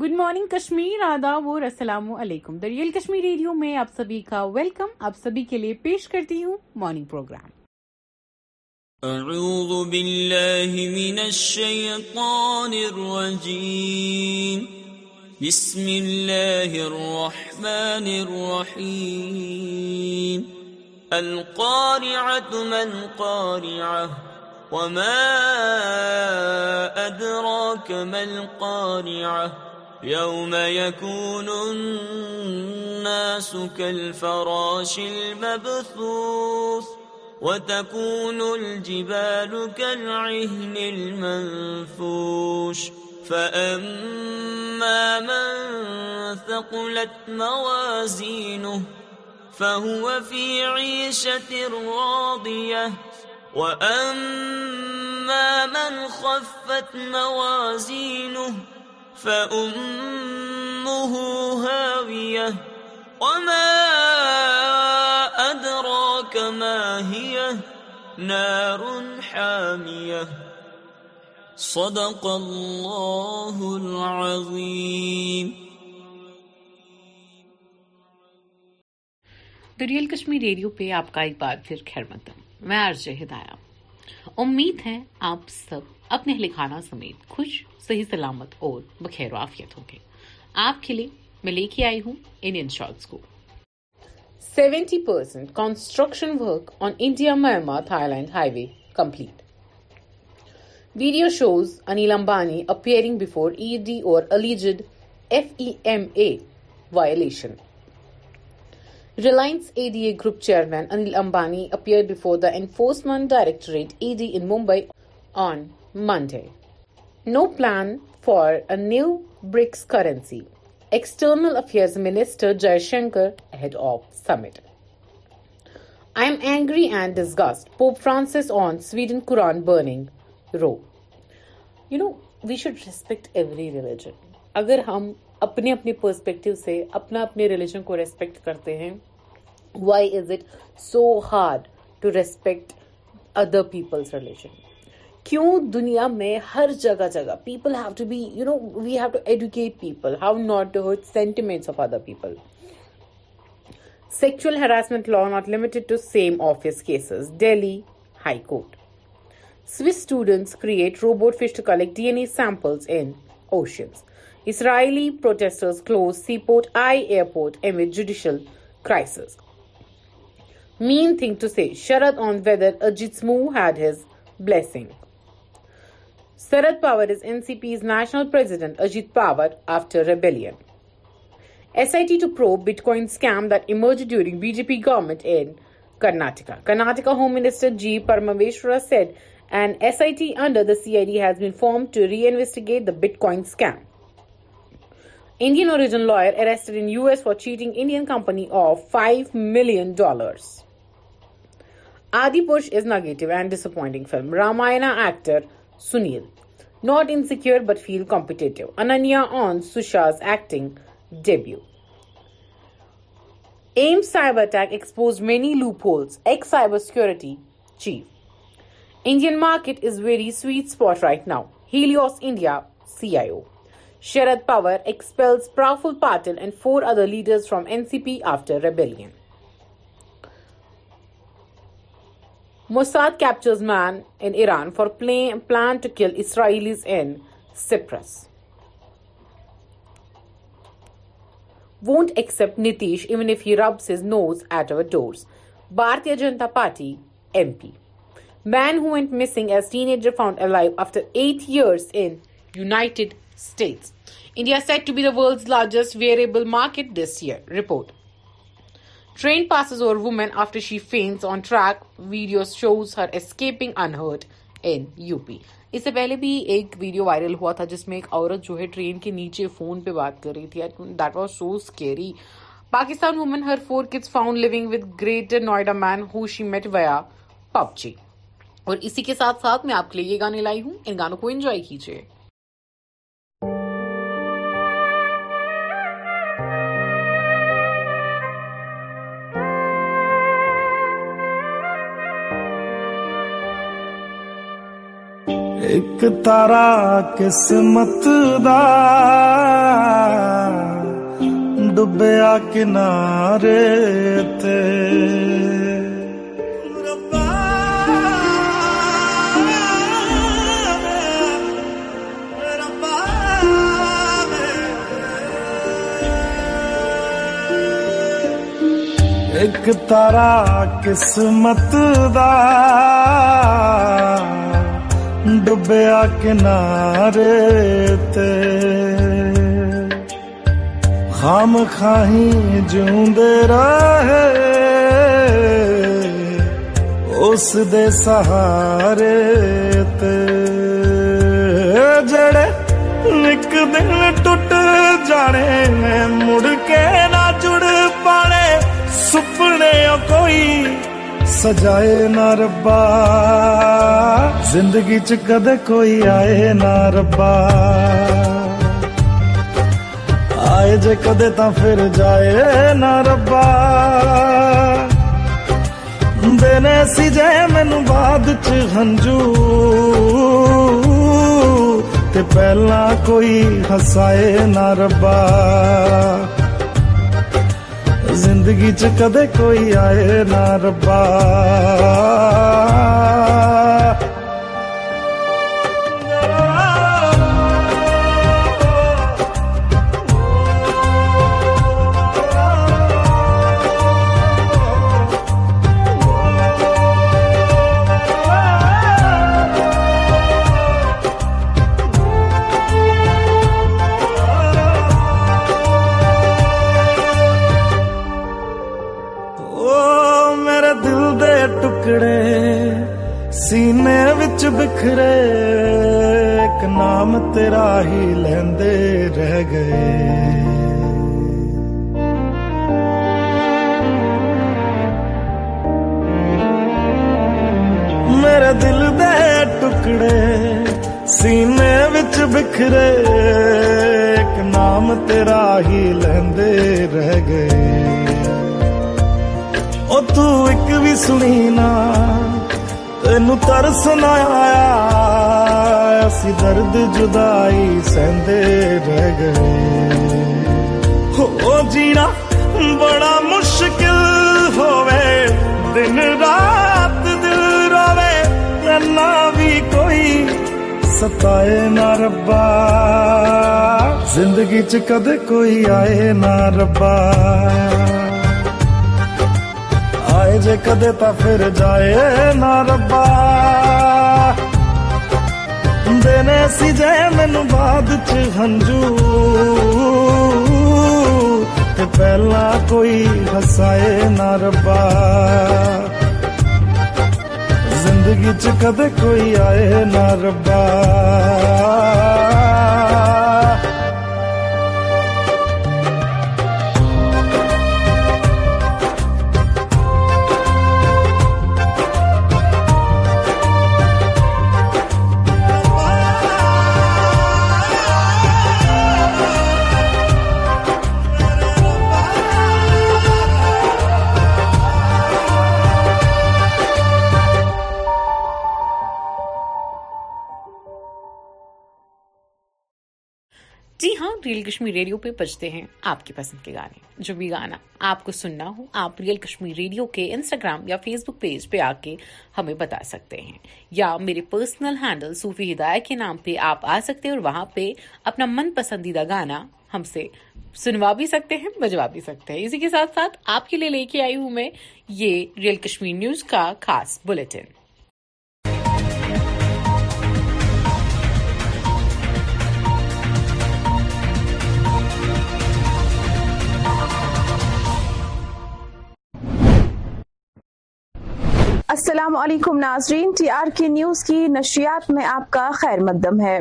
Good morning Kashmir ادا و رسلام علیکم دریال کشمیر ریڈیو میں آپ سبھی کا ویلکم آپ سبھی کے لیے پیش کرتی ہوں مارننگ پروگرام اعوذ باللہ من من الشیطان الرجیم بسم اللہ الرحمن الرحیم قارعہ وما القاریاں يوم يكون الناس كالفراش المبثوث وتكون الجبال كالعهن المنفوش فأما من ثقلت موازينه فهو في عيشة راضية وأما من خفت موازينه فأمه هاوية وما أدراك ما هي نار حامية صدق الله العظيم ریل کشمیر ریڈیو پہ آپ کا ایک بار پھر خیر مقدم میں عرض ہدایہ امید ہے آپ سب اپنے لکھانا سمیت خوش صحیح سلامت اور بخیر وافیت ہوں گے seventy percent construction work on India میاں تھا complete video shows Anil Ambani appearing before E D اور violation Reliance E D A group chairman Anil Ambani appear before the enforcement directorate E D in Mumbai on Monday no plan for a new BRICS currency external affair minister Jaishankar head of summit I am angry and disgusted Pope Francis on Sweden Quran burning row you no we should respect every religion اگر ہم اپنے اپنے perspective سے اپنا اپنے religion کو respect کرتے ہیں why is it so hard to respect other peoples religion کیوں دنیا میں ہر جگہ جگہ people have to be you know we have to advocate people how not to hurt sentiments of other people sexual harassment law not limited to same office cases Delhi high court says students create robot fish to collect D N یعنی samples oceans Israeli protesters close Seaport Eye Airport amid judicial crisis. Mean thing to say, Sharad on whether Ajit Smoot had his blessing. Sharad Pawar is NCP's national president, Ajit Pawar after rebellion. SIT to probe Bitcoin scam that emerged during BJP government in Karnataka. Karnataka Home Minister G. Parameswara said an SIT under the CID has been formed to reinvestigate the Bitcoin scam. Indian origin lawyer arrested in U S for cheating Indian company of five million dollars auditioning film Ramayana actor Sunil not encore but feel competitive انشاز ایک debut AIIMS cyber attack expose میری loophole ایک cyber security chief Indian market is very sweet sight now Halley C I Sharad Pawar expels Praful Patil and 4 other leaders from NCP after rebellion. Mossad captures man in Iran for plan to kill Israelis in Cyprus. Won't accept Nitish even if he rubs his nose at our doors. Bharatiya Janata Party MP. Man who went missing as teenager found alive after 8 years in United Kingdom. states. India is said to be the world's largest wearable market this year. Report. Train passes over woman after she faints on track. Video shows her escaping unhurt in UP. اس سے پہلے بھی ایک video viral ہوا تھا جس میں ایک عورت جو ہے ٹرین کے نیچے فون پہ بات کر رہی تھی that was so scary Pakistan woman her four kids found living with greater Noida man who she met via pub اور اسی کے ساتھ ساتھ میں آپ کے لیے یہ گانے لائی ہوں ان گانوں کو انجوائے کیجیے ایک تارا قسمت دا ڈبیا کنارے تے ایک تارا قسمت دا ڈبے کنارے خام خاہی جی رہے اس سہارے جڑے نک دن ٹوٹ جانے مڑ کے نہ جڑ پانے سپنے کوئی ਸਜਾਏ ਨਾ ਰੱਬਾ ਜ਼ਿੰਦਗੀ ਚ ਕਦੇ ਕੋਈ ਆਏ ਨਾ ਰੱਬਾ ਆਏ ਜੇ ਕਦੇ ਤਾਂ ਫਿਰ ਜਾਏ ਨਾ ਰੱਬਾ ਦੇਨੇ ਸੀ ਜੇ ਮੈਨੂੰ ਬਾਅਦ ਚ ਹੰਝੂ ਤੇ ਪਹਿਲਾਂ ਕੋਈ ਹਸਾਏ ਨਾ ਰੱਬਾ ਜ਼ਿੰਦਗੀ ਚ ਕਦੇ ਕੋਈ ਆਏ ਨਾ ਰੱਬਾ سینے بچ بکھرے کام تر ہی لے رہ گئے میرے دل میں ٹکڑے سینے بچ بکھرے کام تر ہی لے رہ گئے وہ تک بھی سلینا تین ترس نہ آیا درد جدائی سی وہ جینا بڑا مشکل ہوے دن رات دل روے بھی کوئی ستا ہے نا ربا زندگی چد کوئی آئے نا ربا جے کدے تا پھر جائے نا ربا دینے سی جے میں نباد چھ ہنجو تے پہلا کوئی ہسائے نا ربا زندگی چھ کدے کوئی آئے نا ربا ریئل کشمیر ریڈیو پہ بجتے ہیں آپ کی پسند کے گانے جو بھی گانا آپ کو سننا ہو آپ ریئل کشمیر ریڈیو کے انسٹاگرام یا فیس بک پیج پہ آ کے ہمیں بتا سکتے ہیں یا میرے پرسنل ہینڈل صوفی ہدایت کے نام پہ آپ آ سکتے ہیں اور وہاں پہ اپنا من پسندیدہ گانا ہم سے سنوا بھی سکتے ہیں بجوا بھی سکتے ہیں اسی کے ساتھ ساتھ آپ کے لیے لے کے آئی ہوں میں یہ ریئل کشمیر نیوز کا خاص بلٹن السلام علیکم ناظرین ٹی آر کے نیوز کی نشریات میں آپ کا خیر مقدم ہے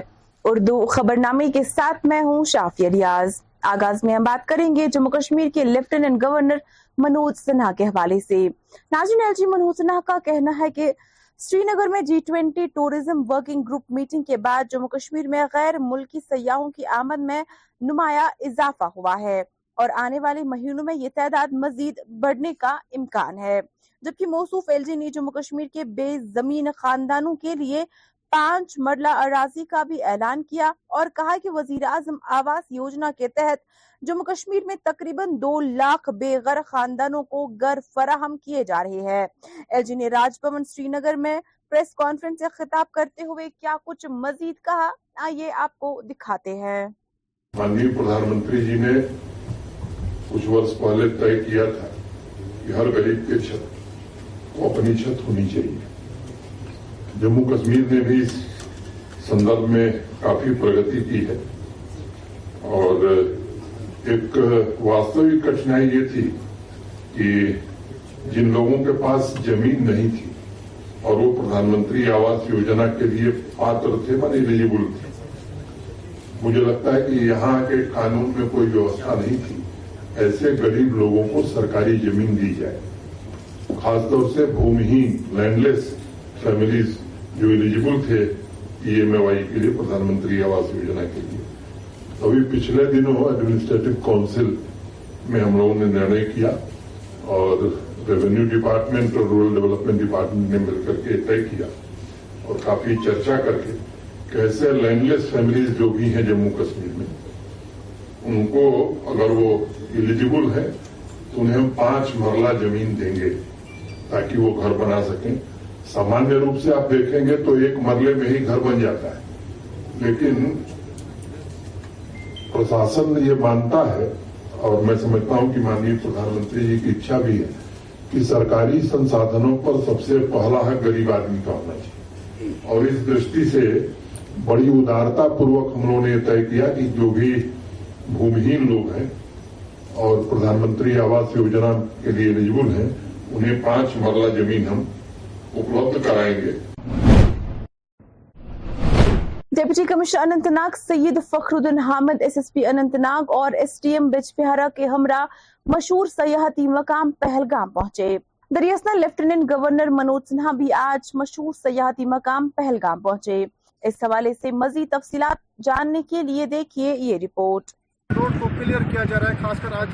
اردو خبر نامے کے ساتھ میں ہوں شافیہ ریاض آغاز میں ہم بات کریں گے جموں کشمیر کے لیفٹیننٹ گورنر منوج سنہا کے حوالے سے ناظرین ایل جی منوج سنہا کا کہنا ہے کہ سری نگر میں G twenty tourism working group meeting کے بعد جموں کشمیر میں غیر ملکی سیاحوں کی آمد میں نمایاں اضافہ ہوا ہے اور آنے والے مہینوں میں یہ تعداد مزید بڑھنے کا امکان ہے جبکہ موصوف ایل جی نے جموں کشمیر کے بے زمین خاندانوں کے لیے پانچ مرلہ اراضی کا بھی اعلان کیا اور کہا کہ وزیر اعظم آواز یوجنا کے تحت جموں کشمیر میں تقریباً دو لاکھ بے گھر خاندانوں کو گھر فراہم کیے جا رہے ہیں ایل جی نے راج بھون سری نگر میں پریس کانفرنس سے خطاب کرتے ہوئے کیا کچھ مزید کہا آئیے آپ کو دکھاتے ہیں منتری جی نے کچھ ورس پہلے کیا تھا کہ ہر غریب کے چھت چھت ہونی چاہیے جموں کشمیر نے بھی اس سندر میں کافی پرگتی کی ہے اور ایک واستوک کٹھنائی یہ تھی کہ جن لوگوں کے پاس زمین نہیں تھی اور وہ پردھان منتری آوس یوجنا کے لیے پاتر تھے من ایلیجیبل تھے مجھے لگتا ہے کہ یہاں کے قانون میں کوئی ویوستھا نہیں تھی ایسے گریب لوگوں کو سرکاری زمین دی جائے خاص طور سے بھومی لینڈ لیس فیملیز جو ایلیجیبل تھے ای ایم ای کے لیے پردھان منتری آواس یوجنا کے لیے ابھی پچھلے دنوں ایڈمنسٹریٹو کاؤنسل میں ہم لوگوں نے نرنے کیا اور ریونیو ڈپارٹمنٹ اور رورل ڈیولپمنٹ ڈپارٹمنٹ نے مل کر کے طے کیا اور کافی چرچا کر کے ایسے لینڈ لیس فیملیز جو بھی ہیں جموں کشمیر میں ان کو اگر وہ ایلیجیبل ہے تو انہیں ہم پانچ مرلہ جمین دیں گے تاکہ وہ گھر بنا سکیں سامانیہ روپ سے آپ دیکھیں گے تو ایک مرلے میں ہی گھر بن جاتا ہے لیکن پرشاسن یہ مانتا ہے اور میں سمجھتا ہوں کہ ماننی پردھان منتری جی کی اچھا بھی ہے کہ سرکاری سنسادنوں پر سب سے پہلا ہے گریب آدمی کا ہونا چاہیے اور اس سے بڑی ادارتا پوروک ہم لوگوں نے یہ طے کیا کہ جو بھی بھومہین لوگ ہیں اور پردھان منتری آواس یوجنا کے لیے ایلیجبل ہیں انہیں پانچ مرلہ ہم کرائیں گے deputy commissioner Anantnag Uddin Hamid S S P Anantnag اور S T M Bijbehara کے ہمراہ مشہور سیاحتی مقام پہلگام پہنچے دریاسنا لیفٹیننٹ گورنر منوج سنہا بھی آج مشہور سیاحتی مقام پہلگام پہنچے اس حوالے سے مزید تفصیلات جاننے کے لیے دیکھیے یہ رپورٹ روڈ کو کلیئر کیا جا رہا ہے خاص کر آج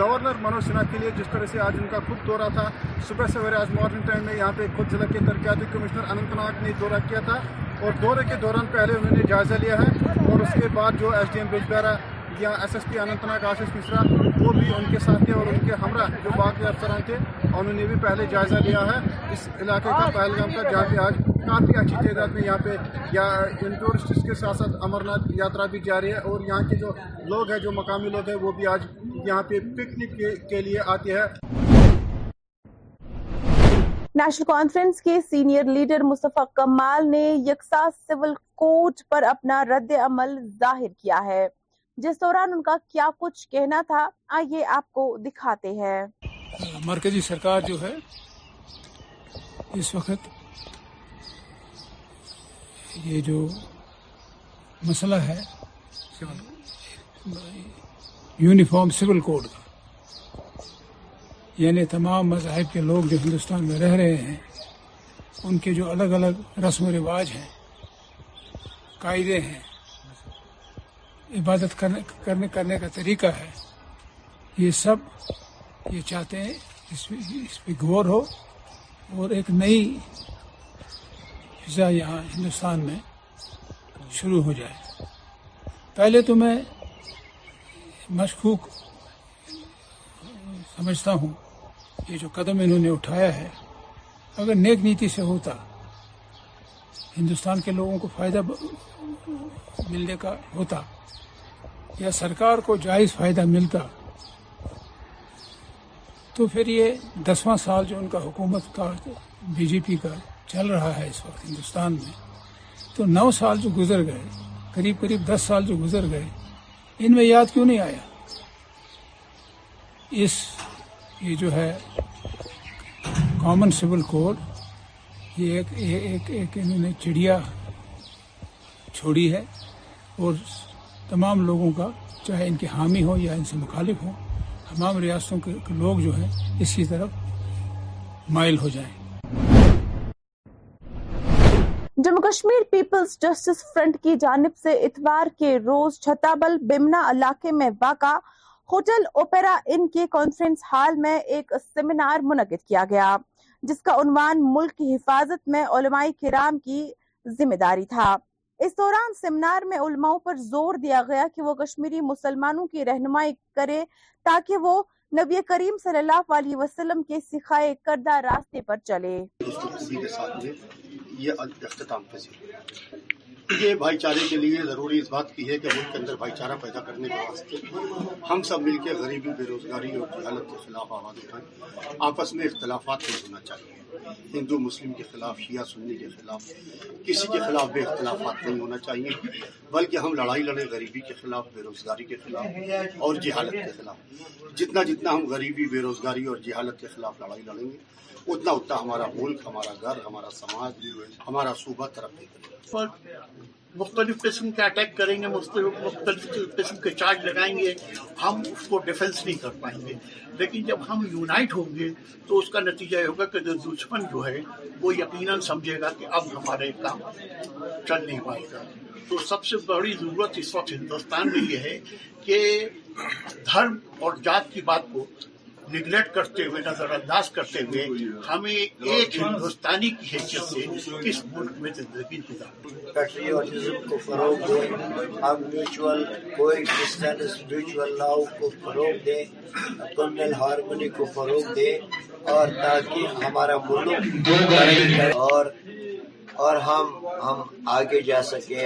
گورنر منوج سنہا کے لیے جس طرح سے آج ان کا خود دورہ تھا صبح سویرے آج مارننگ ٹائم میں یہاں پہ خود ضلع کے ترقیاتی کمشنر اننت ناگ نے دورہ کیا تھا اور دورے کے دوران پہلے انہوں نے جائزہ لیا ہے اور اس کے بعد جو ایس ڈی ایم بیجبہ یا S S P Anantnag Ashish Mishra وہ بھی ان کے ساتھ تھے اور ان کے ہمراہ جو باقی افسران تھے اور انہوں نے بھی پہلے جائزہ لیا ہے اس علاقے کا پہلگام کا کا پہ آج کافی اچھی تعداد میں یہاں پہ یا ان ٹورسٹ کے ساتھ ساتھ امرناتھ یاترا بھی جاری ہے اور یہاں کے جو لوگ ہیں جو مقامی لوگ ہیں وہ بھی آج یہاں پہ پکنک کے لیے آتے ہیں نیشنل کانفرنس کے سینئر لیڈر مصطفیٰ کمال نے یکساں سول کوٹ پر اپنا رد عمل ظاہر کیا ہے جس دوران ان کا کیا کچھ کہنا تھا آئیے آپ کو دکھاتے ہیں مرکزی سرکار جو ہے اس وقت یہ جو مسئلہ ہے یونیفارم سول کوڈ کا یعنی تمام مذاہب کے لوگ جو ہندوستان میں رہ رہے ہیں ان کے جو الگ الگ رسم و رواج ہیں قاعدے ہیں عبادت کرنے کرنے کرنے کا طریقہ ہے یہ سب یہ چاہتے ہیں اس پہ غور ہو اور ایک نئی فضا یہاں ہندوستان میں شروع ہو جائے پہلے تو میں مشکوک سمجھتا ہوں یہ جو قدم انہوں نے اٹھایا ہے اگر نیک نیتی سے ہوتا ہندوستان کے لوگوں کو فائدہ ملنے کا ہوتا یا سرکار کو جائز فائدہ ملتا تو پھر یہ دسواں سال جو ان کا حکومت کا بی جے پی کا چل رہا ہے اس وقت ہندوستان میں تو نو سال جو گزر گئے قریب قریب دس سال جو گزر گئے ان میں یاد کیوں نہیں آیا اس یہ جو ہے کامن سول کوڈ یہ ایک ایک ایک انہوں نے چڑیا چھوڑی ہے اور تمام لوگوں کا چاہے ان کے حامی ہوں یا ان سے مخالف ہوں تمام ریاستوں کے لوگ جو ہیں اس کی طرف مائل ہو جائیں Jammu Kashmir peoples justice front کی جانب سے اتوار کے روز چھتابل بمنا علاقے میں واقع ہوٹل اوپیرا ان کے کانفرنس ہال میں ایک سیمینار منعقد کیا گیا جس کا عنوان ملک کی حفاظت میں علماء کرام کی ذمہ داری تھا اس دوران سیمینار میں علماء پر زور دیا گیا کہ وہ کشمیری مسلمانوں کی رہنمائی کرے تاکہ وہ نبی کریم صلی اللہ علیہ وسلم کے سکھائے کردہ راستے پر چلے یہ اختتام پذیر جی۔ یہ بھائی چارے کے لیے ضروری اس بات کی ہے کہ ملک کے اندر بھائی چارہ پیدا کرنے کے واسطے ہم سب مل کے غریبی بے روزگاری اور جہالت کے خلاف آواز اٹھائیں آپس میں اختلافات نہیں ہونا چاہیے ہندو مسلم کے خلاف شیعہ سننے کے خلاف کسی کے خلاف بے اختلافات نہیں ہونا چاہیے بلکہ ہم لڑائی لڑیں غریبی کے خلاف بے روزگاری کے خلاف اور جہالت کے خلاف جتنا جتنا ہم غریبی بے روزگاری اور جہالت کے خلاف لڑائی لڑیں گے اتنا اتنا ہمارا ہمارا ہمارا ہمارا ملک گھر سماج صوبہ ترقی مختلف قسم کے اٹیک کریں گے مختلف قسم کے چارج لگائیں گے ہم اس کو ڈیفنس نہیں کر پائیں گے لیکن جب ہم یونائٹ ہوں گے تو اس کا نتیجہ یہ ہوگا کہ دشمن جو ہے وہ یقیناً سمجھے گا کہ اب ہمارے کام چل نہیں پائے گا تو سب سے بڑی ضرورت اس وقت ہندوستان میں یہ ہے کہ دھرم اور جات کی بات کو نگلیکٹ کرتے ہوئے نظر انداز کرتے ہوئے ہمیں ایک ہندوستانی کی حیثیت سے اس ملک میں زندگی پیٹریوٹزم کو فروغ دے ہم کو فروغ دے اپنی ہارمونی کو فروغ دے اور تاکہ ہمارا ملک اور اور ہم ہم آگے جا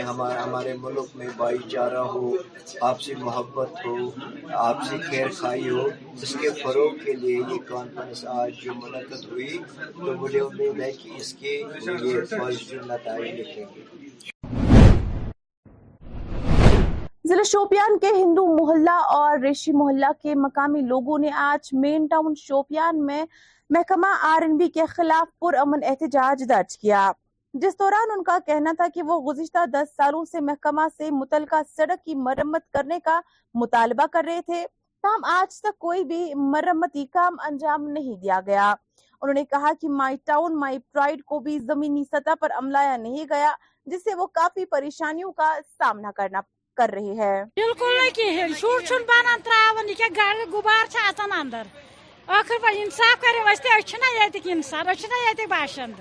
ہمارا ہمارے ملک میں بھائی چارہ ہو آپ کے فروغ کے لیے یہ کانفرنس آج جو منعقد ہوئی تو مجھے امید ہے کہ اس کے نتائج گے ضلع شوپیان کے ہندو محلہ اور ریشی محلہ کے مقامی لوگوں نے آج مین ٹاؤن شوپیان میں محکمہ آر این بی کے خلاف پر امن احتجاج درج کیا جس دوران ان کا کہنا تھا کہ وہ گزشتہ دس سالوں سے محکمہ سے متعلقہ سڑک کی مرمت کرنے کا مطالبہ کر رہے تھے تاہم آج تک کوئی بھی مرمتی کام انجام نہیں دیا گیا انہوں نے کہا کہ مائی ٹاؤن مائی پرائیڈ کو بھی زمینی سطح پر عملایا نہیں گیا جس سے وہ کافی پریشانیوں کا سامنا کرنا کر رہے ہیں بالکل نہیں باشند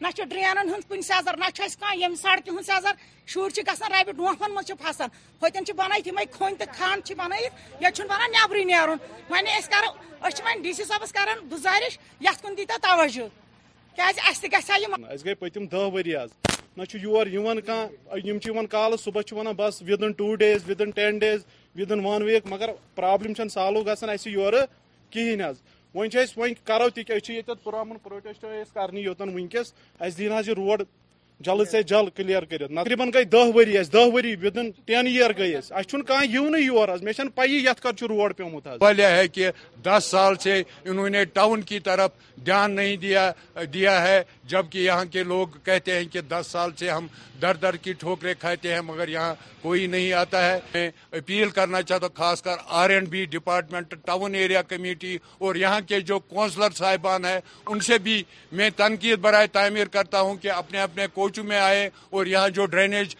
نہ نرین سزر نہشان سڑکہ رب ڈوفن ربھ پھسان پتین بنائی خون تو خاندان ویسے وی ڈی سی صاحب کر گزارش کن دیت توجہ دہ وری صبح بس ویک مگر پرابلم سالو یور کہین ونس وو تک یہ پوٹسٹ کرنے یوتن ونکی اِس دن یہ روڈ جلد جلد سے کلیئر کر تقریباً گئی گئی دہ دہ ودن ٹین ایئر یور یت روڈ ہے کہ دس سال سے انہوں نے ٹاؤن کی طرف دھیان نہیں دیا دیا ہے جبکہ یہاں کے لوگ کہتے ہیں کہ دس سال سے ہم در در کی ٹھوکریں کھاتے ہیں مگر یہاں کوئی نہیں آتا ہے میں اپیل کرنا چاہتا ہوں خاص کر R and B department town area committee اور یہاں کے جو کونسلر صاحبان ہیں ان سے بھی میں تنقید برائے تعمیر کرتا ہوں کہ اپنے اپنے میں آئے اور یہاں جو ڈرینیج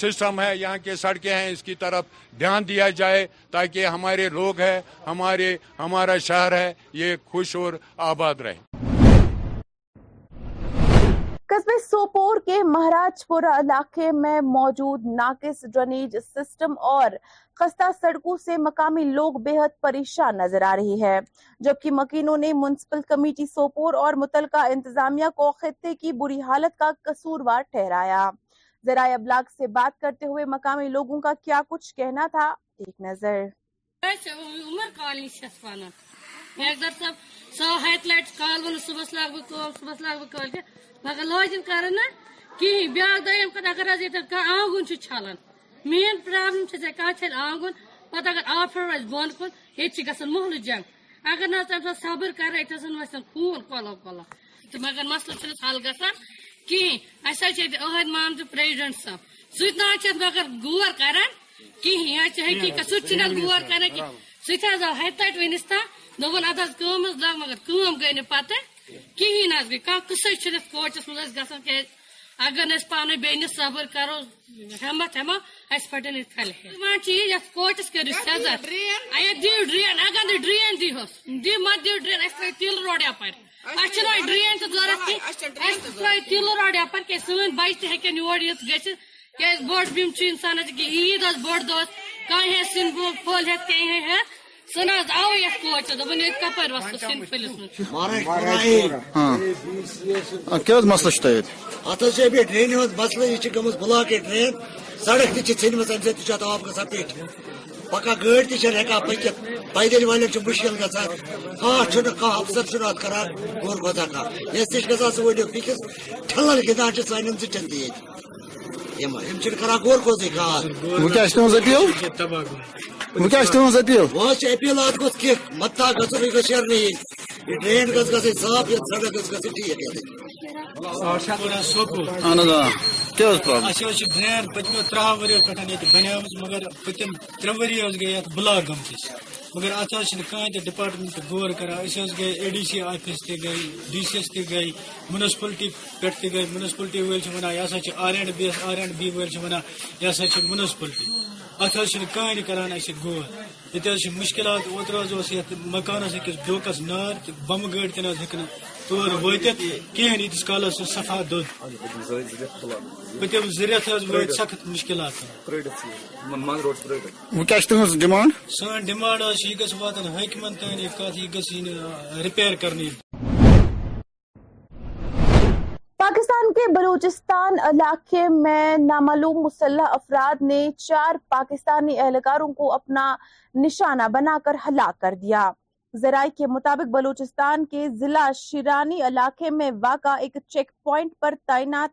سسٹم ہے یہاں کے سڑکیں ہیں اس کی طرف دھیان دیا جائے تاکہ ہمارے لوگ ہیں ہمارے ہمارا شہر ہے یہ خوش اور آباد رہے قصبے سوپور کے مہاراج پورا علاقے میں موجود ناقص ڈرینیج سسٹم اور خستہ سڑکوں سے مقامی لوگ بے حد پریشان نظر آ رہی ہے جبکہ مکینوں نے میونسپل کمیٹی سوپور اور متعلقہ انتظامیہ کو خطے کی بری حالت کا قصور ٹھہرایا ذرائع ابلاغ سے بات کرتے ہوئے مقامی لوگوں کا کیا کچھ کہنا تھا ایک نظر اچھا، مین پرابلم پہ سات آنگن پہ اگر آفر بن یقین محل جنگ اگر نا تمہ صبر کروس خون پہ تو مگر مسلس حل گہین اہد مامد پریزڈینٹ صاحب سب مگر غور کر حقیقت سات غور کر سو حت وا دن ادھر دا مگر قی نم پتہ کہین گئی کھانا قصے سے فوچس مزاق اگر نس پانے بیس صبر کرو ہمت کر سزا سے دو ڈرین اگر دی ہوس دی تل روپیے ڈرین ڈرین تھی تر تل روپے سن بچن یور گیا بڑھانا عید کہیں سن بو پھول ہے کہیں ہے نہ حظ حظ حظ دوٚپُن ییٚتہِ مسلہٕ چھُ تۄہہِ چھِ بیٚیہِ ات ڈرین مسلے یہ گاؤں بلکی ڈرین سڑک تہِ تہِ چھِ ژھیٚنمٕژ اَمہِ سۭتۍ چھُ تین آب گژھان پیٚٹھۍ گٲڑۍ تہِ گا پیٹ پکانا گڑ تھی چکا گژھان پید وید مشکل گا کم افسرات کرنا غور غذا کار اسلن گزان سان زن تھی ہمیں کاد اہر ڈرین پتمو ترہوں ورنہ بنوا پتم تر وری گئی بلک گمت اتنی کہیں تپاٹمنٹ غور کرے اے ڈی سی آفس تے ڈی سی ایس تے منسپلٹی پہ گئی مونسپلٹی ونان یہ R and B S B ولان یہ سا منسپلٹی ات حظ کہانی کران اس غور یہ مشکلات اوتر حظ یت مکانس اکس بیوکس نار تو بم گڑ تین ہوں تور وتھ کہین یتس کالس سہ سفا دود پتم ذریعہ حظ سخت مشکلات وہ تہذ ڈمانڈ سان ڈمانڈ یہ گھس واتن حکمن تین یہ کت یہ گھس ریپیر کرنے پاکستان کے بلوچستان علاقے میں نامعلوم مسلح افراد نے چار پاکستانی اہلکاروں کو اپنا نشانہ بنا کر کر ہلاک دیا ذرائع کے مطابق بلوچستان کے ضلع شیرانی علاقے میں واقع ایک چیک پوائنٹ پر تعینات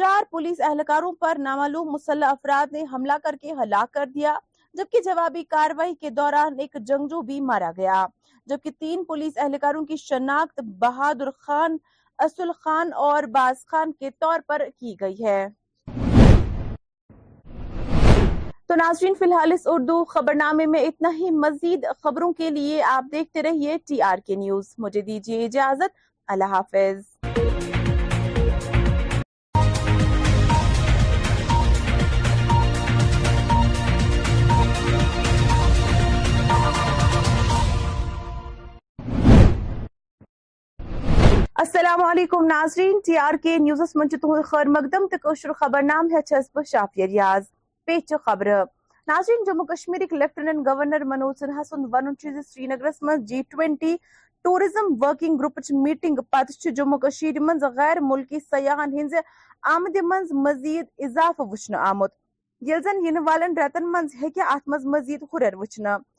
چار پولیس اہلکاروں پر نامعلوم مسلح افراد نے حملہ کر کے ہلاک کر دیا جبکہ جوابی کاروائی کے دوران ایک جنگجو بھی مارا گیا جبکہ تین پولیس اہلکاروں کی شناخت بہادر خان اصل خان اور باز خان کے طور پر کی گئی ہے تو ناظرین فی الحال اس اردو خبر نامے میں اتنا ہی مزید خبروں کے لیے آپ دیکھتے رہیے ٹی آر کے نیوز مجھے دیجیے اجازت اللہ حافظ السلام علیکم ناظرین ٹی آر کے نیوزس من تہ خیر مقدم قشر خبر نام چھس بہ شافیہ ریاض پیچ خبر ناظرین جموں کشمیر لیفٹنٹ گورنر منوج سنہا سن ون سری نگر من جی ٹوینٹی ٹورزم ورکنگ گروپچ میٹنگ پتہ جموں کشیر من غیر ملکی سیاح ہند آمد من مزید اضافہ وچن آمت یل زن ین والن رتن من ہکہ ات من مزید ہرر وچھنے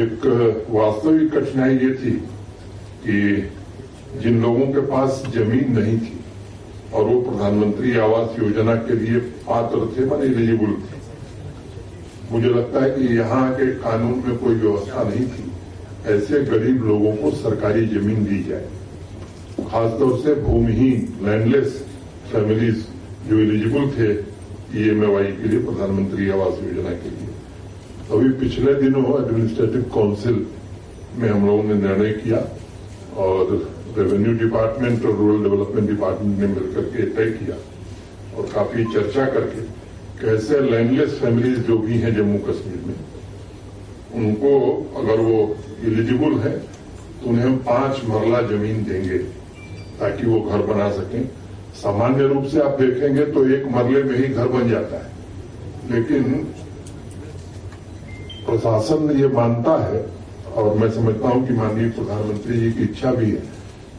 ایک واستک کٹھنائی یہ تھی کہ جن لوگوں کے پاس زمین نہیں تھی اور وہ پردھان منتری آوس یوجنا کے لیے پاتر تھے من ایلیجیبل تھے مجھے لگتا ہے کہ یہاں کے قانون میں کوئی ویوستھا نہیں تھی ایسے غریب لوگوں کو سرکاری زمین دی جائے خاص طور سے بھومہین لینڈ لیس فیملیز جو ایلیجیبل تھے ای ایم ای کے لیے پردھان منتری آواس یوجنا کے لیے ابھی پچھلے دنوں ایڈمنسٹریٹو کاؤنسل میں ہم لوگوں نے ریونیو ڈپارٹمنٹ اور رورل ڈیولپمنٹ ڈپارٹمنٹ نے مل کر کے طے کیا اور کافی چرچا کر کے ایسے لینڈ لیس فیملیز جو بھی ہیں جموں کشمیر میں ان کو اگر وہ ایلیجیبل ہے تو انہیں ہم پانچ مرلہ زمین دیں گے تاکہ وہ گھر بنا سکیں سامان روپ سے آپ دیکھیں گے تو ایک مرلے میں ہی گھر بن جاتا ہے لیکن پرشاسن یہ مانتا ہے اور میں سمجھتا ہوں کہ ماننی پردھان منتری جی کی اچھا بھی ہے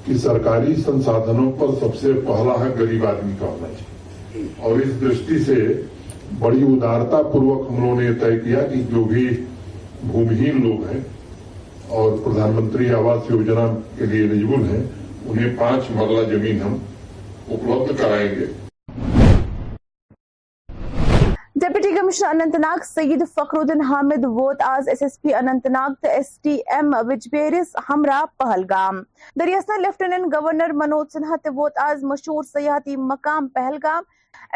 کہ سرکاری سنسا پر سب سے پہلا ہے گریب آدمی کا ہونا چاہیے اور اس سے بڑی ادارتا پوروک ہم لوگوں نے یہ طے کیا کہ جو بھی بھومہین لوگ ہیں اور پردھان منتری آواس یوجنا کے لیے نجبل ہیں انہیں پانچ مرلہ زمین ہم اپلبدھ کرائیں گے انت ناگ سید فخر الدین حامد ووت آز ایس ایس پی انتناگی ہمرا پہلگام دریا گورنر منوج سنہا مشہور سیاحتی مقام پہلگام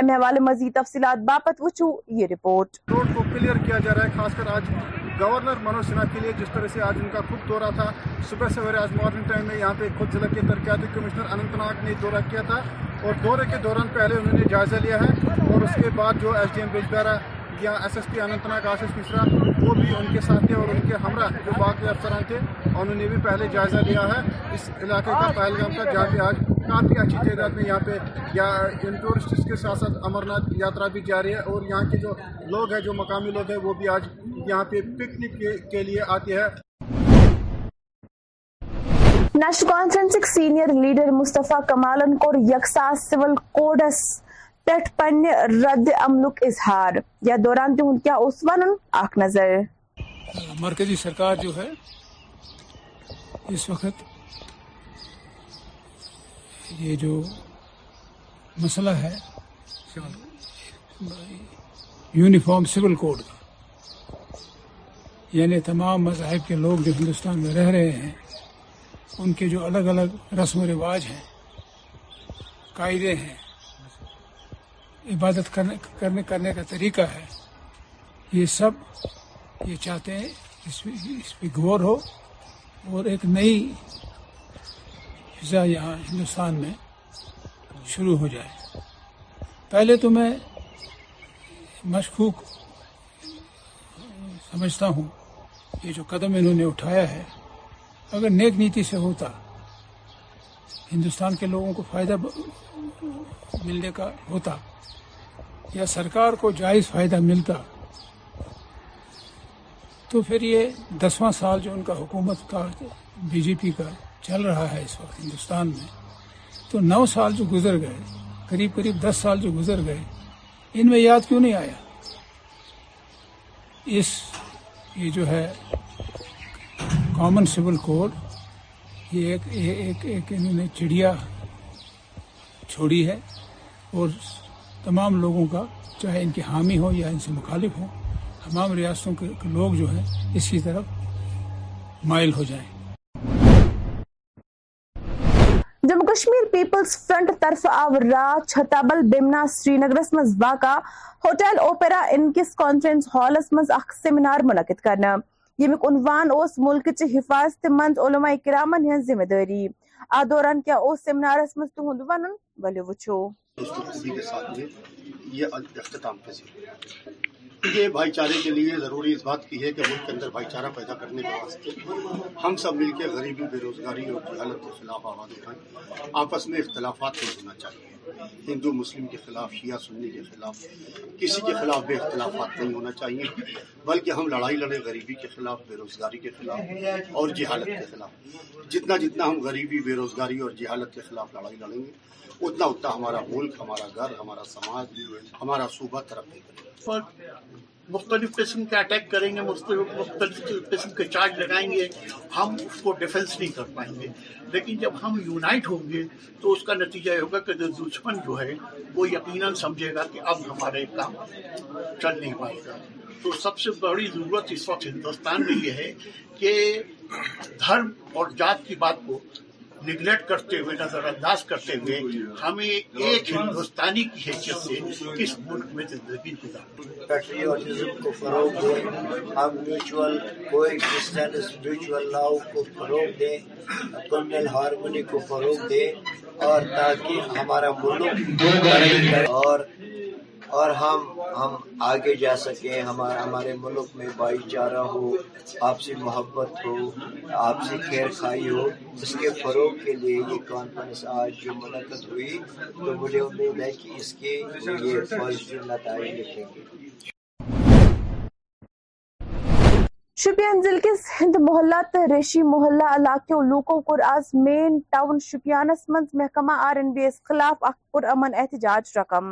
ایم حوالے مزید تفصیلات باپت وچو یہ رپورٹ روڈ کو کلیئر کیا جا رہا ہے خاص کر آج گورنر منوج سنہا کے لیے جس طرح سے آج ان کا خود دورہ تھا صبح سویرے میں یہاں پہ خود ضلع کے اننت ناگ نے دورہ کیا تھا اور دورے کے دوران پہلے انہوں نے جائزہ لیا ہے اور اس کے بعد جو S D M Bijbehara S S P Anantnag Nagesh Mishra وہ بھی ان کے ساتھ اور ان کے ہمراہ جو باقی افسران تھے انہوں نے بھی پہلے جائزہ لیا ہے اس علاقے کا پہلگام کا آج کافی اچھی تعداد میں یہاں پہ یا ان کے ساتھ امر ناتھ یاترا بھی جاری ہے اور یہاں کے جو لوگ ہیں جو مقامی لوگ ہیں وہ بھی آج یہاں پہ پکنک کے لیے آتے ہیں national conference senior leader Mustafa کمالن کو یکساں سول کوڈس پٹ پن رد عمل اظہار یا دوران تو ان کیا نظر مرکزی جی سرکار جو ہے اس وقت یہ جو مسئلہ ہے یونیفارم سول کوڈ کا یعنی تمام مذاہب کے لوگ جو ہندوستان میں رہ رہے ہیں ان کے جو الگ الگ رسم و رواج ہیں قاعدے ہیں عبادت کرنے کرنے کرنے کا طریقہ ہے یہ سب یہ چاہتے ہیں اس پہ اس پہ غور ہو اور ایک نئی حصہ یہاں ہندوستان میں شروع ہو جائے پہلے تو میں مشکوک سمجھتا ہوں یہ جو قدم انہوں نے اٹھایا ہے اگر نیک نیتی سے ہوتا ہندوستان کے لوگوں کو فائدہ ملنے کا ہوتا یا سرکار کو جائز فائدہ ملتا تو پھر یہ دسواں سال جو ان کا حکومت کا بی جے پی کا چل رہا ہے اس وقت ہندوستان میں تو نو سال جو گزر گئے قریب قریب دس سال جو گزر گئے ان میں یاد کیوں نہیں آیا اس یہ جو ہے کامن سول کوڈ یہ ایک ایک ایک, انہوں نے چڑیا چھوڑی ہے اور تمام لوگوں کا چاہے ان کے حامی ہو یا ان سے مخالف تمام ریاستوں کے لوگ جو ہیں اس کی طرف مائل ہو جائیں جموں کشمیر پیپلز فرنٹ طرف آؤ رتہ بل بیمنا سری نگر مز واقع hotel Opera Annex conference halls اخ سیمینار منعقد کرنوان حفاظت مند کرامن ہن ذمہ داری دوران کیا سیمنار ولی وچھو دوست کسی کے ساتھ یہ اختتام پذیر یہ بھائی چارے کے لیے ضروری اس بات کی ہے کہ ملک کے اندر بھائی چارہ پیدا کرنے کے واسطے ہم سب مل کے غریبی بے روزگاری اور جہالت کے خلاف آواز اٹھائیں آپس میں اختلافات نہیں ہونا چاہیے ہندو مسلم کے خلاف شیعہ سننے کے خلاف کسی کے خلاف بے اختلافات نہیں ہونا چاہیے بلکہ ہم لڑائی لڑیں غریبی کے خلاف بے روزگاری کے خلاف اور جہالت کے خلاف جتنا جتنا ہم غریبی بے روزگاری اور جہالت کے خلاف لڑائی لڑیں گے اتنا اتنا ہمارا ملک ہمارا گھر ہمارا سماج ہمارا صوبہ مختلف قسم کے اٹیک کریں گے مختلف قسم کے چارج لگائیں گے ہم اس کو ڈیفنس نہیں کر پائیں گے لیکن جب ہم یونائٹ ہوں گے تو اس کا نتیجہ یہ ہوگا کہ جو دشمن جو ہے وہ یقیناً سمجھے گا کہ اب ہمارے کام چل نہیں پائے گا تو سب سے بڑی ضرورت اس وقت ہندوستان میں یہ ہے کہ دھرم اور جات کی بات کو نگلیکٹ کرتے ہوئے نظر انداز کرتے ہوئے ہمیں ایک ہندوستانی کی حیثیت سے اس ملک میں زندگی پیٹریوٹزم کو فروغ دے ہم میوچل لاؤ کو فروغ دے ہارمونی کو فروغ دے اور تاکہ ہمارا ملک اور اور ہم ہم آگے جا سکیں ہمارا ہمارے ملک میں بھائی چارہ ہو آپ سے محبت ہو آپ سے خیر خائی ہو اس کے فروغ کے لیے یہ کانفرنس آج جو منعقد ہوئی تو مجھے امید ہے کہ اس کے یہ پازیٹیو نتائج لکھیں گے شپیان ضلع کے سند محلہ تریشی محلہ علاقے لوکو کور آز مین ٹاؤن شپیانس مز محکمہ آر این بی ایس خلاف اخ پر امن احتجاج رقم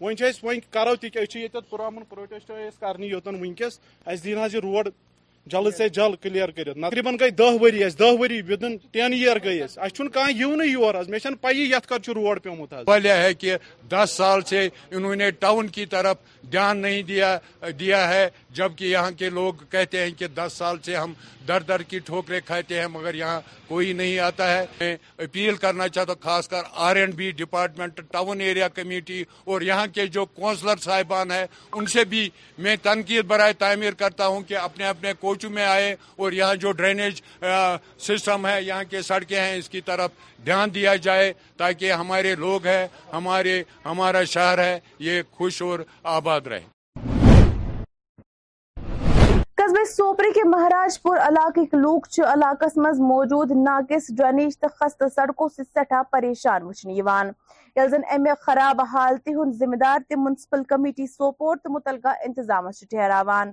کرو ویو وقت اچھے پرانٹسٹ کرنے ونکیس دن یہ روڈ سے کلیئر کر تقریباً گئی گئی دہ دہ ودن ٹین ایئر یور یت روڈ ہے کہ دس سال سے انہوں نے ٹاؤن کی طرف دھیان نہیں دیا دیا ہے جبکہ یہاں کے لوگ کہتے ہیں کہ دس سال سے ہم در در کی ٹھوکرے کھاتے ہیں مگر یہاں کوئی نہیں آتا ہے میں اپیل کرنا چاہتا ہوں خاص کر R and B department town area committee اور یہاں کے جو کونسلر صاحبان ہیں ان سے بھی میں تنقید برائے تعمیر کرتا ہوں کہ اپنے اپنے کو میں آئے اور یہاں جو ڈرینیج سسٹم ہے یہاں کے سڑکیں ہیں اس کی طرف دھیان دیا جائے تاکہ ہمارے لوگ ہیں ہمارے ہمارا شہر ہے یہ خوش اور آباد رہے قصبے سوپری کے مہاراج پور علاقے لوگ علاقہ مز موجود ناقص ڈرینیج خست سڑکوں سے سٹھا پریشان وچنے خراب حالتی ہن ذمہ دار منسپل کمیٹی سوپور ٹھہراوان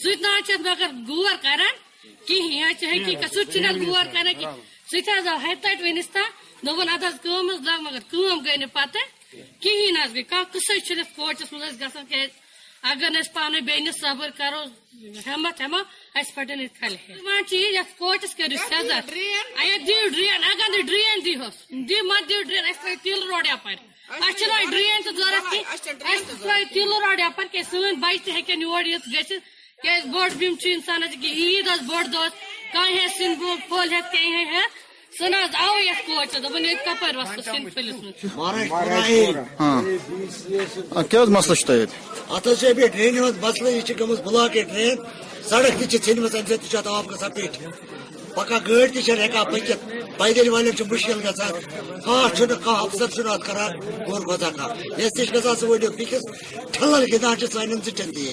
سہ مگر غور کریں یہ حقیقت سات غور کر سو ونس تٹ وس دن ادھر لاگ مگر گئی نا پتہ کہین گئی کھانا قصے سے کوچس مزا گا کی اگر نس پانے بیس صبر کرو ہمت ہمو اس پٹن سے سزا ڈرین اگر نئی ڈرین ہو مت دور ڈری تل روڈ ٹپ اچھے ڈرین تین اتویو تل روڈ یپ سین بچ تھی ہین گھت آو ات ڈرین مسلے یہ بُل ڈرین سڑک تین آب گان پیٹ پکانا گڑ تھی چکن پکت پیدل گا کھانا افزر شراعت کردان سان جی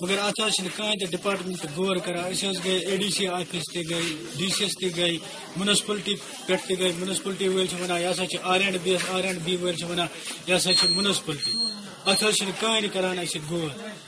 مگر ات کہیں ڈپارٹمنٹ غور کران اس گئی اے ڈی سی آفس تھی گئی ڈی سی ایس تھی گئی منسپلٹی پہ گئی منسپلٹی ول ونان یہ سا R and B R and B ولان یہ سا منسپلٹی ات کہیں کران اس غور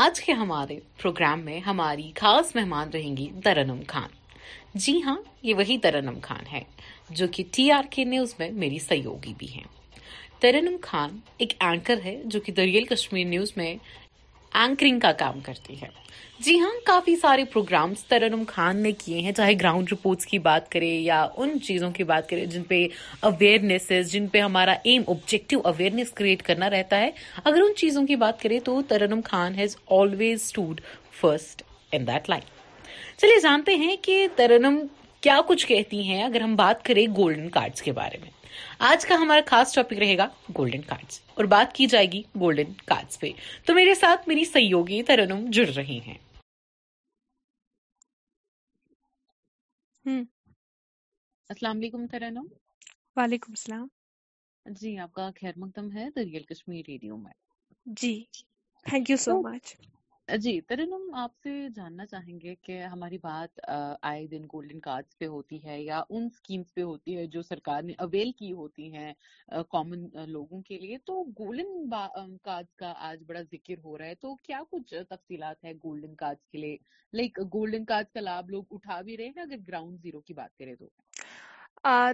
آج کے ہمارے پروگرام میں ہماری خاص مہمان رہیں گی ترنم خان جی ہاں یہ وہی ترنم خان ہے جو کہ ٹی آر کے نیوز میں میری سہیوگی بھی ہیں ترنم خان ایک اینکر ہے جو کہ دریال کشمیر نیوز میں اینکرنگ کا کام کرتی ہے جی ہاں کافی سارے پروگرامس ترنم خان نے کیے ہیں چاہے گراؤنڈ رپورٹس کی بات کرے یا ان چیزوں کی بات کرے جن پہ اویئرنیس جن پہ ہمارا ایم اوبجیکٹیو اویئرنیس کریٹ کرنا رہتا ہے اگر ان چیزوں کی بات کرے تو Tarannum Khan has always stood first in that line چلیے جانتے ہیں کہ ترنم کیا کچھ کہتی ہیں اگر ہم بات کریں گولڈن کارڈز کے بارے میں آج کا ہمارا خاص ٹاپک رہے گا گولڈن کارڈز اور بات کی جائے گی گولڈن کارڈز پہ تو میرے ساتھ میری سہیوگی ترنم جڑ رہی ہیں السلام علیکم ترنم وعلیکم السلام جی آپ کا خیر مقدم ہے دریال کشمیر ریڈیو میں جی تھینک یو سو مچ جی ترنم آپ سے جاننا چاہیں گے کہ ہماری بات آئے دن گولڈن کارڈز پہ ہوتی ہے یا ان سکیمز پہ ہوتی ہے جو سرکار نے اویل کی ہوتی ہیں کامن لوگوں کے لیے تو گولڈن کارڈز کا آج بڑا ذکر ہو رہا ہے تو کیا کچھ تفصیلات ہیں گولڈن کارڈز کے لیے لائک گولڈن کارڈز کا لابھ لوگ اٹھا بھی رہے ہیں اگر گراؤنڈ زیرو کی بات کریں تو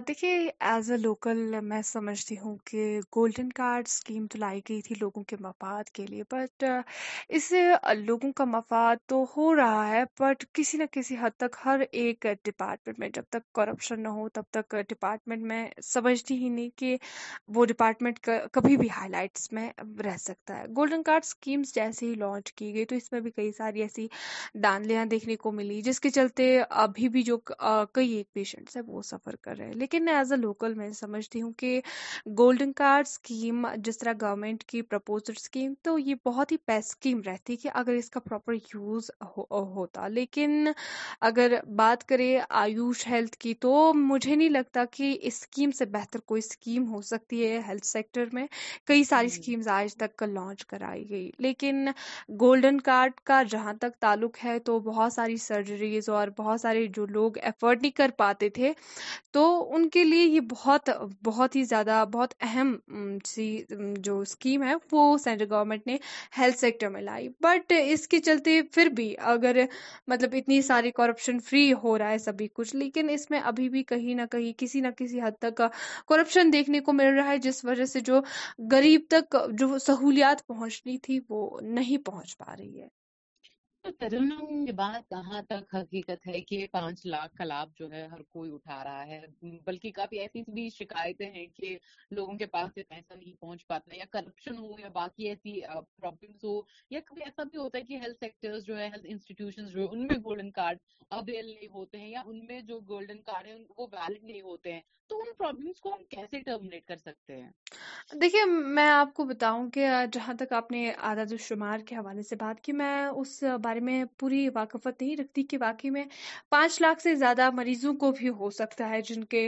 دیکھیے ایز اے لوکل میں سمجھتی ہوں کہ گولڈن کارڈ اسکیم تو لائی گئی تھی لوگوں کے مفاد کے لیے بٹ اس سے لوگوں کا مفاد تو ہو رہا ہے بٹ کسی نہ کسی حد تک ہر ایک ڈپارٹمنٹ میں جب تک کرپشن نہ ہو تب تک ڈپارٹمنٹ میں سمجھتی ہی نہیں کہ وہ ڈپارٹمنٹ کبھی بھی ہائی لائٹس میں رہ سکتا ہے گولڈن کارڈ اسکیمس جیسے ہی لانچ کی گئی تو اس میں بھی کئی ساری ایسی دانلیاں دیکھنے کو ملی جس کے چلتے ابھی بھی جو کئی ایک پیشنٹس ہیں وہ سفر کر ہے لیکن ایز اے لوکل میں سمجھتی ہوں کہ گولڈن کارڈ اسکیم جس طرح گورنمنٹ کی پرپوز اسکیم تو یہ بہت ہی اسکیم رہتی کہ اگر اس کا پراپر یوز ہوتا لیکن اگر بات کریں آیوش ہیلتھ کی تو مجھے نہیں لگتا کہ اس اسکیم سے بہتر کوئی اسکیم ہو سکتی ہے ہیلتھ سیکٹر میں کئی ساری اسکیمز آج تک لانچ کرائی گئی لیکن گولڈن کارڈ کا جہاں تک تعلق ہے تو بہت ساری سرجریز اور بہت سارے جو لوگ افورڈ نہیں کر پاتے تھے تو ان کے لیے یہ بہت بہت ہی زیادہ بہت اہم سی جو اسکیم ہے وہ سینٹرل گورنمنٹ نے ہیلتھ سیکٹر میں لائی بٹ اس کے چلتے پھر بھی اگر مطلب اتنی ساری کرپشن فری ہو رہا ہے سبھی کچھ لیکن اس میں ابھی بھی کہیں نہ کہیں کسی نہ کسی حد تک کرپشن دیکھنے کو مل رہا ہے جس وجہ سے جو غریب تک جو سہولیات پہنچنی تھی وہ نہیں پہنچ پا رہی ہے ترنم یہ بات کہاں تک حقیقت ہے کہ پانچ لاکھ کا لابھ جو ہے ہر کوئی اٹھا رہا ہے بلکہ کافی ایسی بھی شکایتیں ہیں کہ لوگوں کے پاس سے پیسہ نہیں پہنچ پاتا یا کرپشن ہو یا باقی ایسی پرابلمس ہو یا کبھی ایسا بھی ہوتا ہے کہ ہیلتھ سیکٹر جو ہے ہیلتھ انسٹیٹیوشن جو ہے ان میں گولڈن کارڈ اویل نہیں ہوتے ہیں یا ان میں جو گولڈن کارڈ ہیں وہ ویلڈ نہیں ہوتے ہیں تو ان پرابلمس کو ہم کیسے ٹرمنیٹ کر سکتے ہیں دیکھیے میں آپ کو بتاؤں کہ جہاں تک آپ نے اعداد و شمار کے حوالے سے بات کی میں اس بات بارے میں پوری واقفت نہیں رکھتی کہ واقعی میں پانچ لاکھ سے زیادہ مریضوں کو بھی ہو سکتا ہے جن کے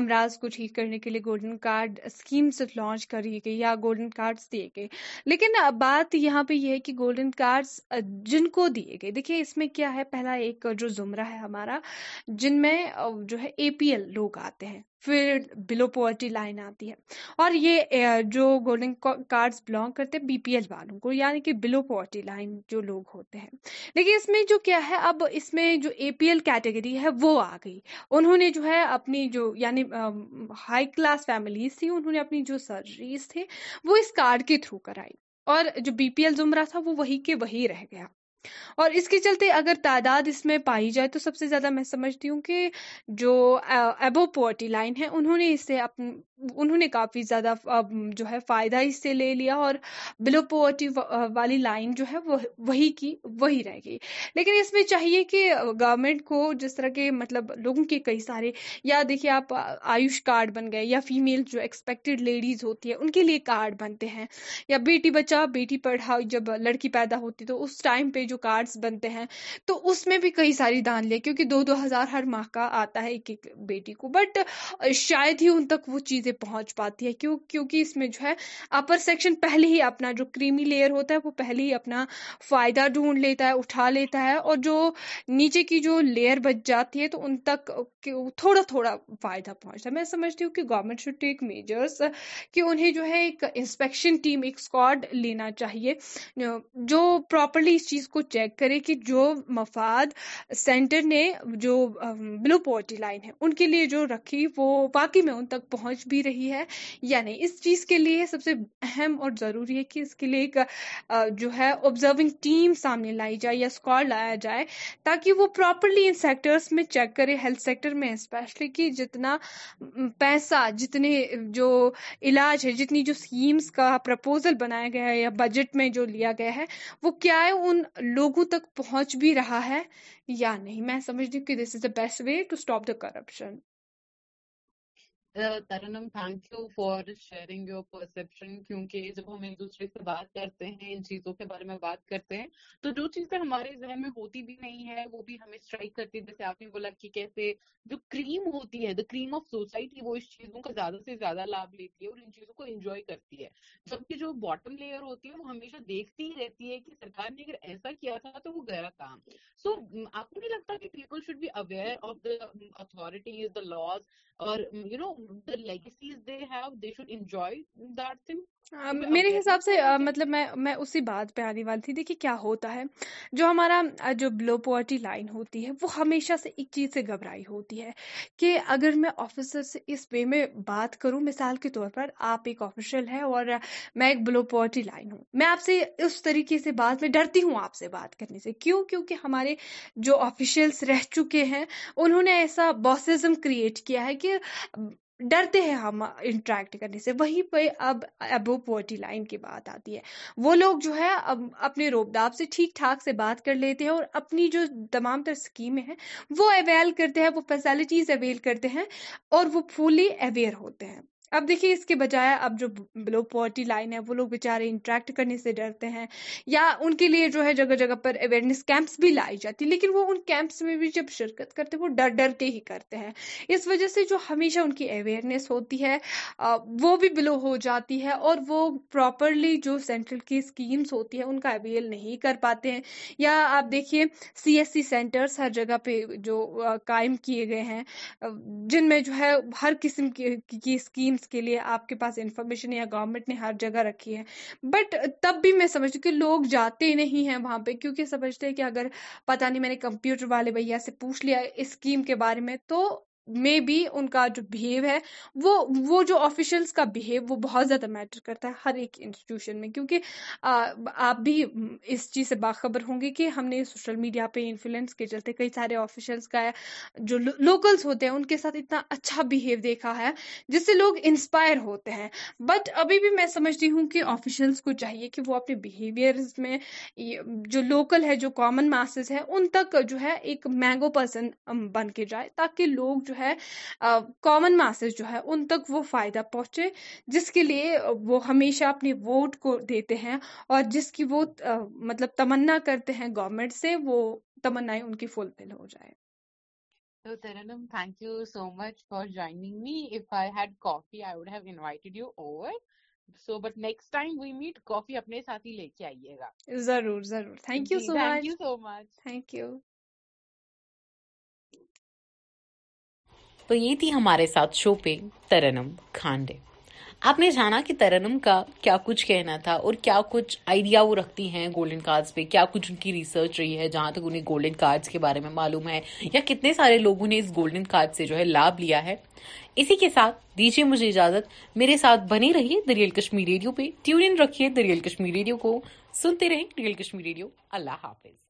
امراض کو ٹھیک کرنے کے لیے گولڈن کارڈ اسکیمز لانچ کری گئی یا گولڈن کارڈ دیے گئے لیکن بات یہاں پہ یہ ہے کہ گولڈن کارڈ جن کو دیے گئے دیکھیے اس میں کیا ہے پہلا ایک جو زمرہ ہے ہمارا جن میں جو ہے اے پی ایل لوگ آتے ہیں پھر بلو لائن آتی ہے اور یہ جو گولڈن کارڈز بلانگ کرتے بی پی ایل والوں کو یعنی کہ بلو پوورٹی لائن جو لوگ ہوتے ہیں لیکن اس میں جو کیا ہے اب اس میں جو اے پی ایل کیٹیگری ہے وہ آ گئی انہوں نے جو ہے اپنی جو یعنی ہائی کلاس فیملیز تھی انہوں نے اپنی جو سرجریز تھے وہ اس کارڈ کے تھرو کرائی اور جو بی پی ایل زمرہ تھا وہ وہی کے وہی رہ گیا اور اس کے چلتے اگر تعداد اس میں پائی جائے تو سب سے زیادہ میں سمجھتی ہوں کہ جو ایبو پورٹی لائن ہے انہوں نے اسے انہوں نے کافی زیادہ جو ہے فائدہ اس سے لے لیا اور بلو پوورٹی والی لائن جو ہے وہ وہی کی وہی رہ گئی لیکن اس میں چاہیے کہ گورنمنٹ کو جس طرح کے مطلب لوگوں کے کئی سارے یا دیکھیے آپ آیوش کارڈ بن گئے یا فیمیل جو ایکسپیکٹڈ لیڈیز ہوتی ہیں ان کے لیے کارڈ بنتے ہیں یا بیٹی بچا بیٹی پڑھاؤ جب لڑکی پیدا ہوتی تو اس ٹائم پہ جو کارڈز بنتے ہیں تو اس میں بھی کئی ساری دان لے کیونکہ دو دو ہزار ہر ماہ کا آتا ہے ایک ایک بیٹی کو بٹ شاید ہی ان تک وہ چیز چیزیں پہنچ پاتی ہے کیوں کیونکہ اس میں جو ہے اپر سیکشن پہلے ہی اپنا جو کریمی لیئر ہوتا ہے وہ پہلے ہی اپنا فائدہ ڈھونڈ لیتا ہے اور جو نیچے کی جو لیئر بچ جاتی ہے تو ان تک تھوڑا تھوڑا فائدہ پہنچتا ہے میں سمجھتی ہوں کہ گورنمنٹ شوڈ ٹیک میجرس کہ انہیں جو ہے ایک انسپیکشن ٹیم ایک اسکواڈ لینا چاہیے جو پراپرلی اس چیز کو چیک کرے کہ جو مفاد سینٹر نے جو بلو پورٹی لائن ہے ان کے لیے جو رکھی وہ باقی میں ان تک پہنچ بھی رہی ہے یا یعنی نہیں اس چیز کے لیے سب سے اہم اور ضروری ہے کہ اس کے لیے ایک جو ہے سامنے لائی جائے یا اسکواڈ لایا جائے تاکہ وہ پراپرلی ان سیکٹرس میں چیک کرے ہیلتھ سیکٹر میں اسپیشلی جتنا پیسہ جتنے جو علاج ہے جتنی جو اسکیمس کا پرپوزل بنایا گیا ہے یا بجٹ میں جو لیا گیا ہے وہ کیا ہے ان لوگوں تک پہنچ بھی رہا ہے یا نہیں میں سمجھتی کہ this is the best way to stop the corruption Tarannum thank you for sharing your perception کیونکہ جب ہم ایک دوسرے سے بات کرتے ہیں ان چیزوں کے بارے میں بات کرتے ہیں تو جو چیزیں ہمارے ذہن میں ہوتی بھی نہیں ہے وہ بھی ہمیں اسٹرائک کرتی جیسے آپ نے بولا کہ کیسے جو کریم ہوتی ہے دا کریم آف سوسائٹی وہ اس چیزوں کا زیادہ سے زیادہ لابھ لیتی ہے اور ان چیزوں کو انجوائے کرتی ہے جبکہ جو باٹم لیئر ہوتی ہے وہ ہمیشہ دیکھتی ہی رہتی ہے کہ سرکار نے اگر ایسا کیا تھا تو وہ گیا کام سو آپ کو نہیں لگتا کہ people should be aware of the authorities the laws اور یو نو میرے حساب سے مطلب میں میں اسی بات پہ آنے والی تھی دیکھیے کیا ہوتا ہے جو ہمارا جو بلو پوورٹی لائن ہوتی ہے وہ ہمیشہ سے ایک چیز سے گھبرائی ہوتی ہے کہ اگر میں آفیسر سے اس وے میں بات کروں مثال کے طور پر آپ ایک آفیشیل ہے اور میں ایک بلو پوورٹی لائن ہوں میں آپ سے اس طریقے سے بات میں ڈرتی ہوں آپ سے بات کرنے سے کیوں کیونکہ ہمارے جو آفیشیلس رہ چکے ہیں انہوں نے ایسا باسزم کریٹ کیا ہے کہ ڈرتے ہیں ہم انٹریکٹ کرنے سے وہیں پہ اب ابو پوٹی لائن کی بات آتی ہے وہ لوگ جو ہے اب اپنے روب داب سے ٹھیک ٹھاک سے بات کر لیتے ہیں اور اپنی جو تمام تر اسکیمیں ہیں وہ اویل کرتے ہیں وہ فیسلٹیز اویل کرتے ہیں اور وہ فلی اویئر ہوتے ہیں اب دیکھیے اس کے بجائے اب جو بلو پورٹی لائن ہے وہ لوگ بےچارے انٹریکٹ کرنے سے ڈرتے ہیں یا ان کے لیے جو ہے جگہ جگہ پر اویئرنیس کیمپس بھی لائی جاتی لیکن وہ ان کیمپس میں بھی جب شرکت کرتے ہیں وہ ڈر ڈر کے ہی کرتے ہیں اس وجہ سے جو ہمیشہ ان کی اویئرنیس ہوتی ہے وہ بھی بلو ہو جاتی ہے اور وہ پراپرلی جو سینٹرل کی اسکیمس ہوتی ہیں ان کا اویل نہیں کر پاتے ہیں یا آپ دیکھیے سی ایس سی سینٹرس ہر جگہ پہ جو قائم کیے گئے ہیں جن میں جو ہے ہر قسم کی اسکیم کے لیے آپ کے پاس انفارمیشن یا گورنمنٹ نے ہر جگہ رکھی ہے بٹ تب بھی میں سمجھتی ہوں کہ لوگ جاتے نہیں ہیں وہاں پہ کیونکہ سمجھتے ہیں کہ اگر پتہ نہیں میں نے کمپیوٹر والے بھیا سے پوچھ لیا اسکیم کے بارے میں تو میں بھی ان کا جو بہیو ہے وہ جو آفیشلس کا بہیو وہ بہت زیادہ میٹر کرتا ہے ہر ایک انسٹیٹیوشن میں کیونکہ آپ بھی اس چیز سے باخبر ہوں گے کہ ہم نے سوشل میڈیا پہ انفلوئنس کے چلتے کئی سارے آفیشلس کا جو لوکلس ہوتے ہیں ان کے ساتھ اتنا اچھا بہیو دیکھا ہے جس سے لوگ انسپائر ہوتے ہیں بٹ ابھی بھی میں سمجھتی ہوں کہ آفیشلس کو چاہیے کہ وہ اپنے بیہیویئرز میں جو لوکل ہے جو کامن ماسز ہے ان تک جو ہے ایک مینگو پرسن بن کے جائے تاکہ لوگ جو ہے کامن ماسز جو ہے ان تک وہ فائدہ پہنچے جس کے لیے وہ ہمیشہ اپنی ووٹ کو دیتے ہیں اور جس کی وہ مطلب تمنا کرتے ہیں گورنمنٹ سے وہ تمنا ان کی فلفل ہو جائے So, Taranam, thank you so much for joining me. If I had coffee, I would have invited you over. So, but next time we meet, coffee اپنے ساتھ ہی لے کے آئیے گا ضرور ضرور thank you so much thank you so much thank you تو یہ تھی ہمارے ساتھ شو پہ ترنم کھانڈے آپ نے جانا کہ ترنم کا کیا کچھ کہنا تھا اور کیا کچھ آئیڈیا وہ رکھتی ہیں گولڈن کارڈز پہ کیا کچھ ان کی ریسرچ رہی ہے جہاں تک انہیں گولڈن کارڈز کے بارے میں معلوم ہے یا کتنے سارے لوگوں نے اس گولڈن کارڈ سے جو ہے لابھ لیا ہے اسی کے ساتھ دیجیے مجھے اجازت میرے ساتھ بنے رہیے دریال کشمیر ریڈیو پہ ٹیون ان رکھیے دریال کشمیر ریڈیو کو سنتے رہیں دریال کشمیر ریڈیو اللہ حافظ